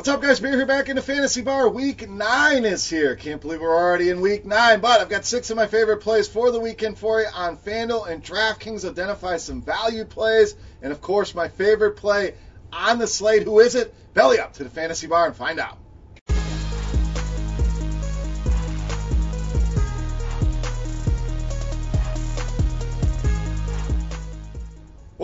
What's up, guys? Beer here back in the Fantasy Bar. Week 9 is here. Can't believe we're already in Week 9, but I've got six of my favorite plays for the weekend for you on FanDuel and DraftKings. Identify some value plays, and of course, my favorite play on the slate. Who is it? Belly up to the Fantasy Bar and find out.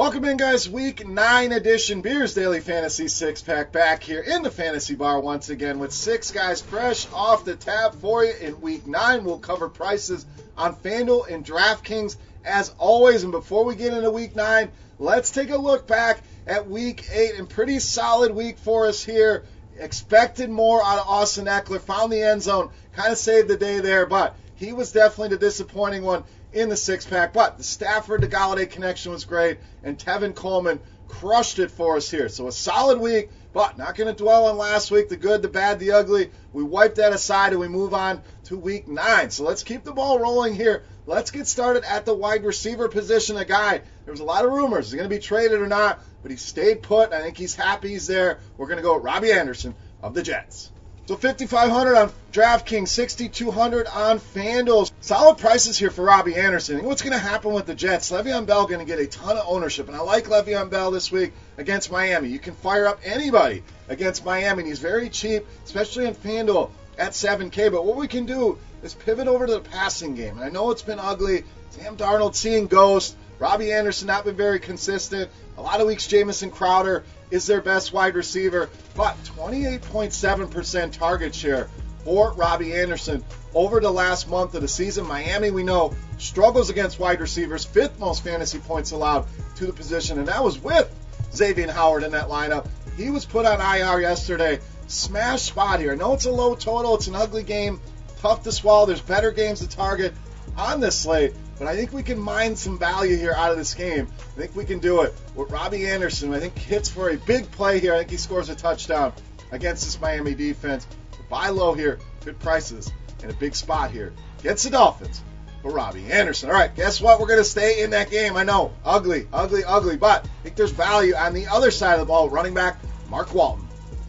Welcome in, guys. Week 9 edition Beers Daily Fantasy Six Pack back here in the Fantasy Bar once again with six guys fresh off the tap for you in Week 9. We'll cover prices on FanDuel and DraftKings as always. And before we get into Week 9, let's take a look back at Week 8 and pretty solid week for us here. Expected more out of Austin Ekeler, Found the end zone. Kind of saved the day there, but he was definitely the disappointing one in the six pack. But the Stafford to Golladay connection was great, and Tevin Coleman crushed it for us here. So a solid week, but not going to dwell on last week, the good, the bad, the ugly. We wipe that aside and we move on to week nine. So let's keep the ball rolling here. Let's get started at the wide receiver position. A guy, there was a lot of rumors, is he going to be traded or not, but he stayed put. I think he's happy he's there. We're going to go with Robby Anderson of the Jets. So 5,500 on DraftKings, 6,200 on FanDuel. Solid prices here for Robby Anderson. What's going to happen with the Jets? Le'Veon Bell going to get a ton of ownership, and I like Le'Veon Bell this week against Miami. You can fire up anybody against Miami, and he's very cheap, especially on FanDuel at 7K. But what we can do is pivot over to the passing game. And I know it's been ugly. Sam Darnold seeing ghosts. Robby Anderson not been very consistent. A lot of weeks Jamison Crowder is their best wide receiver, but 28.7% target share for Robby Anderson over the last month of the season. Miami, we know, struggles against wide receivers, fifth most fantasy points allowed to the position, and that was with Xavier Howard in that lineup. He was put on IR yesterday. Smash spot here. I know it's a low total, it's an ugly game, tough to swallow. There's better games to target on this slate, but I think we can mine some value here out of this game. I think we can do it with Robby Anderson. I think hits for a big play here. I think he scores a touchdown against this Miami defense. Buy low here, good prices, and a big spot here against the Dolphins for Robby Anderson. All right, guess what? We're going to stay in that game. I know, ugly, ugly, ugly, but I think there's value on the other side of the ball. Running back Mark Walton.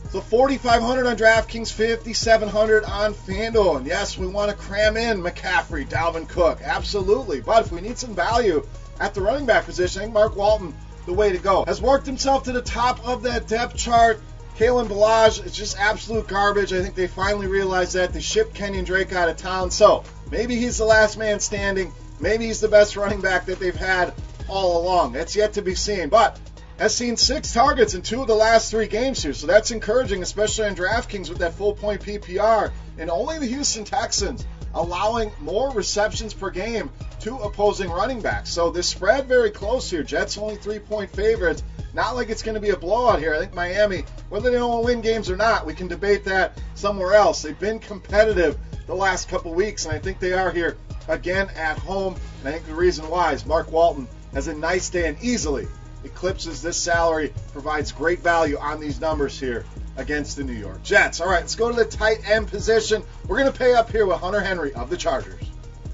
So 4,500 on DraftKings, 5,700 on FanDuel. And yes, we want to cram in McCaffrey, Dalvin Cook, absolutely. But if we need some value at the running back position, I think Mark Walton, the way to go. Has worked himself to the top of that depth chart. Kalen Ballage is just absolute garbage. I think they finally realized that. They shipped Kenyon Drake out of town. So maybe he's the last man standing. Maybe he's the best running back that they've had all along. That's yet to be seen. But has seen six targets in two of the last three games here. So that's encouraging, especially on DraftKings with that full point PPR. And only the Houston Texans allowing more receptions per game to opposing running backs. So this spread very close here. Jets only three point favorites. Not like it's going to be a blowout here. I think Miami, whether they don't win games or not, we can debate that somewhere else. They've been competitive the last couple weeks, and I think they are here again at home. And I think the reason why is Mark Walton has a nice day and easily eclipses this salary, provides great value on these numbers here against the New York Jets. All right, let's go to the tight end position. We're going to pay up here with Hunter Henry of the Chargers.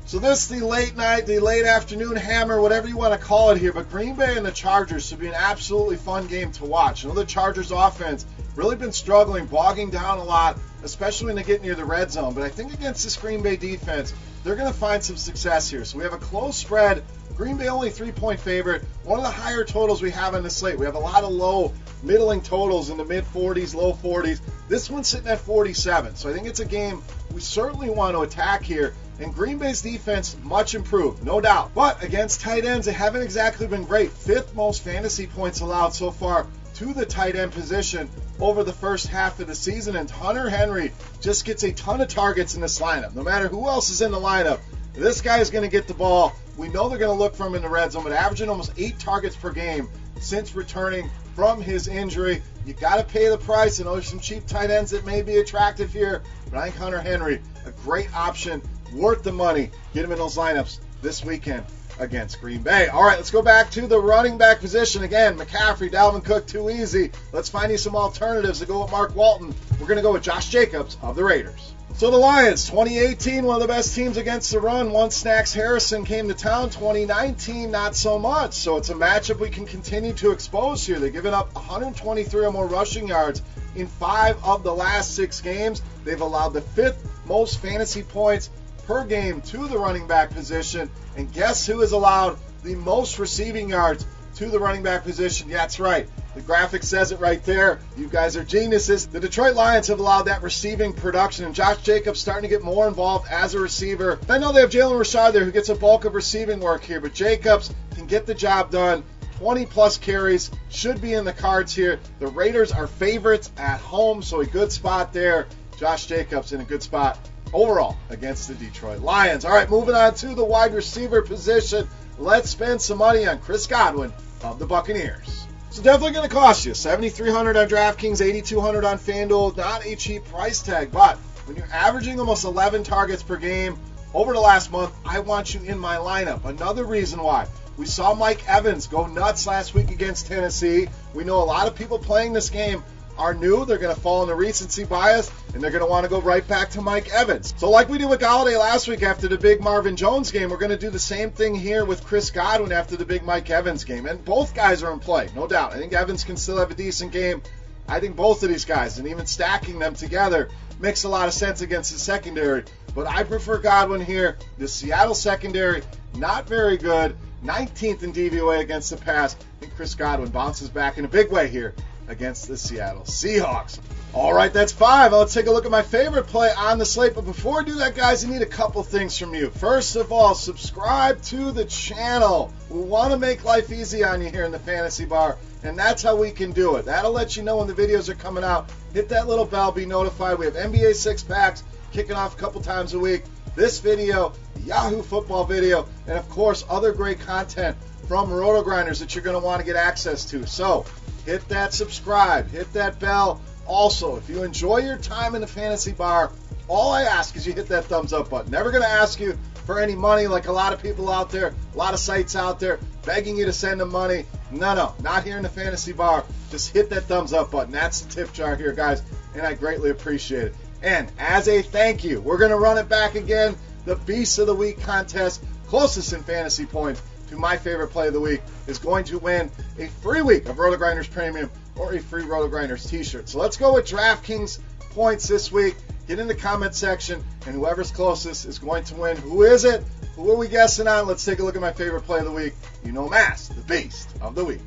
So this is the late night, the late afternoon hammer, whatever you want to call it here. But Green Bay and the Chargers should be an absolutely fun game to watch. The Chargers offense really been struggling, bogging down a lot, especially when they get near the red zone. But I think against this Green Bay defense, they're going to find some success here. So we have a close spread. Green Bay only three point favorite. One of the higher totals we have on the slate. We have a lot of low, middling totals in the mid 40s, low 40s. This one's sitting at 47. So I think it's a game we certainly want to attack here. And Green Bay's defense much improved, no doubt. But against tight ends, they haven't exactly been great. Fifth most fantasy points allowed so far to the tight end position over the first half of the season. And Hunter Henry just gets a ton of targets in this lineup. No matter who else is in the lineup, this guy is going to get the ball. We know they're going to look for him in the red zone, but averaging almost eight targets per game since returning from his injury. You got to pay the price. I know there's some cheap tight ends that may be attractive here, but I think Hunter Henry, a great option, worth the money. Get him in those lineups this weekend against Green Bay. All right, let's go back to the running back position again. McCaffrey, Dalvin Cook, too easy. Let's find you some alternatives to go with Mark Walton. We're going to go with Josh Jacobs of the Raiders. So the Lions, 2018, one of the best teams against the run. Once Snacks Harrison came to town, 2019, not so much. So it's a matchup we can continue to expose here. They're giving up 123 or more rushing yards In five of the last six games, they've allowed the fifth most fantasy points per game to the running back position. And guess who has allowed the most receiving yards to the running back position? Yeah, that's right. The graphic says it right there. You guys are geniuses. The Detroit Lions have allowed that receiving production, and Josh Jacobs starting to get more involved as a receiver. I know they have Jalen Richard there who gets a bulk of receiving work here, but Jacobs can get the job done. 20 plus carries should be in the cards here. The Raiders are favorites at home, so a good spot there. Josh Jacobs in a good spot overall against the Detroit Lions. All right, moving on to the wide receiver position. Let's spend some money on Chris Godwin of the Buccaneers. It's definitely going to cost you. 7300 on DraftKings, 8200 on FanDuel. Not a cheap price tag, but when you're averaging almost 11 targets per game over the last month, I want you in my lineup. Another reason why. We saw Mike Evans go nuts last week against Tennessee. We know a lot of people playing this game are new. They're going to fall into recency bias, and they're going to want to go right back to Mike Evans. So, like we did with Golladay last week after the big Marvin Jones game, we're going to do the same thing here with Chris Godwin after the big Mike Evans game. And both guys are in play, no doubt. I think Evans can still have a decent game. I think both of these guys, and even stacking them together, makes a lot of sense against the secondary. But I prefer Godwin here. The Seattle secondary, not very good. 19th in DVOA against the pass. I think Chris Godwin bounces back in a big way here against the Seattle Seahawks. All right, that's five. I'll take a look at my favorite play on the slate. But before I do that, guys, I need a couple things from you. First of all, subscribe to the channel. We want to make life easy on you here in the Fantasy Bar, and that's how we can do it. That'll let you know when the videos are coming out. Hit that little bell, be notified. We have NBA six packs kicking off a couple times a week. This video, Yahoo football video, and of course, other great content from RotoGrinders that you're going to want to get access to. So, hit that subscribe, hit that bell. Also, if you enjoy your time in the fantasy bar, all I ask is you hit that thumbs up button. Never going to ask you for any money like a lot of people out there, a lot of sites out there begging you to send them money. No, no, not here in the fantasy bar. Just hit that thumbs up button. That's the tip jar here, guys, and I greatly appreciate it. And as a thank you, we're going to run it back again. The Beast of the Week contest, closest in fantasy points to my favorite play of the week, is going to win a free week of RotoGrinders Premium or a free RotoGrinders t-shirt. So let's go with DraftKings points this week. Get in the comment section, and whoever's closest is going to win. Who is it? Who are we guessing on? Let's take a look at my favorite play of the week. You know Mass, the beast of the week.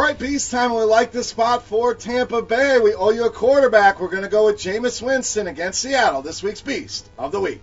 All right, Beast time. We like the spot for Tampa Bay. We owe you a quarterback. We're going to go with Jameis Winston against Seattle, this week's Beast of the Week.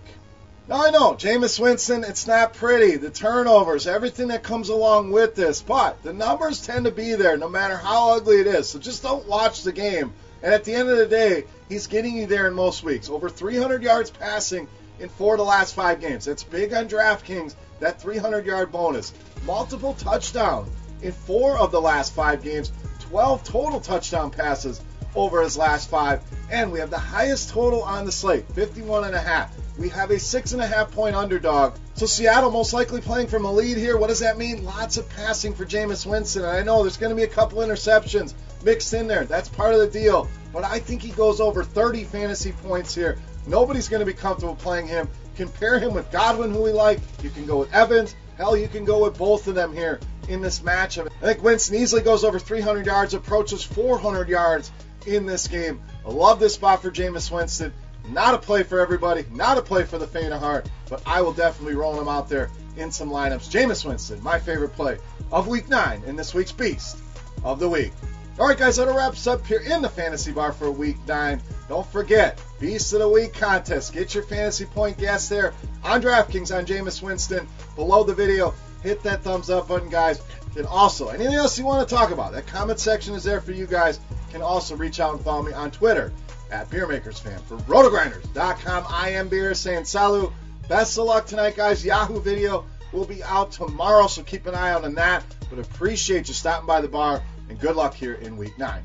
Now, I know, Jameis Winston, it's not pretty. The turnovers, everything that comes along with this. But the numbers tend to be there no matter how ugly it is. So just don't watch the game. And at the end of the day, he's getting you there in most weeks. Over 300 yards passing in four of the last five games. That's big on DraftKings, that 300 yard bonus. Multiple touchdowns in four of the last five games, 12 total touchdown passes over his last five, and we have the highest total on the slate, 51 and a half. We have a six and a half point underdog. So Seattle most likely playing from a lead here. What does that mean? Lots of passing for Jameis Winston. And I know there's going to be a couple interceptions mixed in there. That's part of the deal. But I think he goes over 30 fantasy points here. Nobody's going to be comfortable playing him. Compare him with Godwin, who we like. You can go with Evans. Hell, you can go with both of them here in this matchup. I think Winston easily goes over 300 yards, approaches 400 yards in this game. I love this spot for Jameis Winston. Not a play for everybody, not a play for the faint of heart, but I will definitely roll him out there in some lineups. Jameis Winston, my favorite play of week nine in this week's Beast of the Week. All right, guys, that wraps up here in the fantasy bar for week nine. Don't forget, Beast of the Week contest. Get your fantasy point guess there on DraftKings on Jameis Winston below the video hit that thumbs up button, guys. And also, anything else you want to talk about, that comment section is there for you guys. Can also reach out and follow me on Twitter at BeerMakersFan. For RotoGrinders.com, I am Beer saying salut. Best of luck tonight, guys. Yahoo video will be out tomorrow, so keep an eye out on that. But appreciate you stopping by the bar, and good luck here in week nine.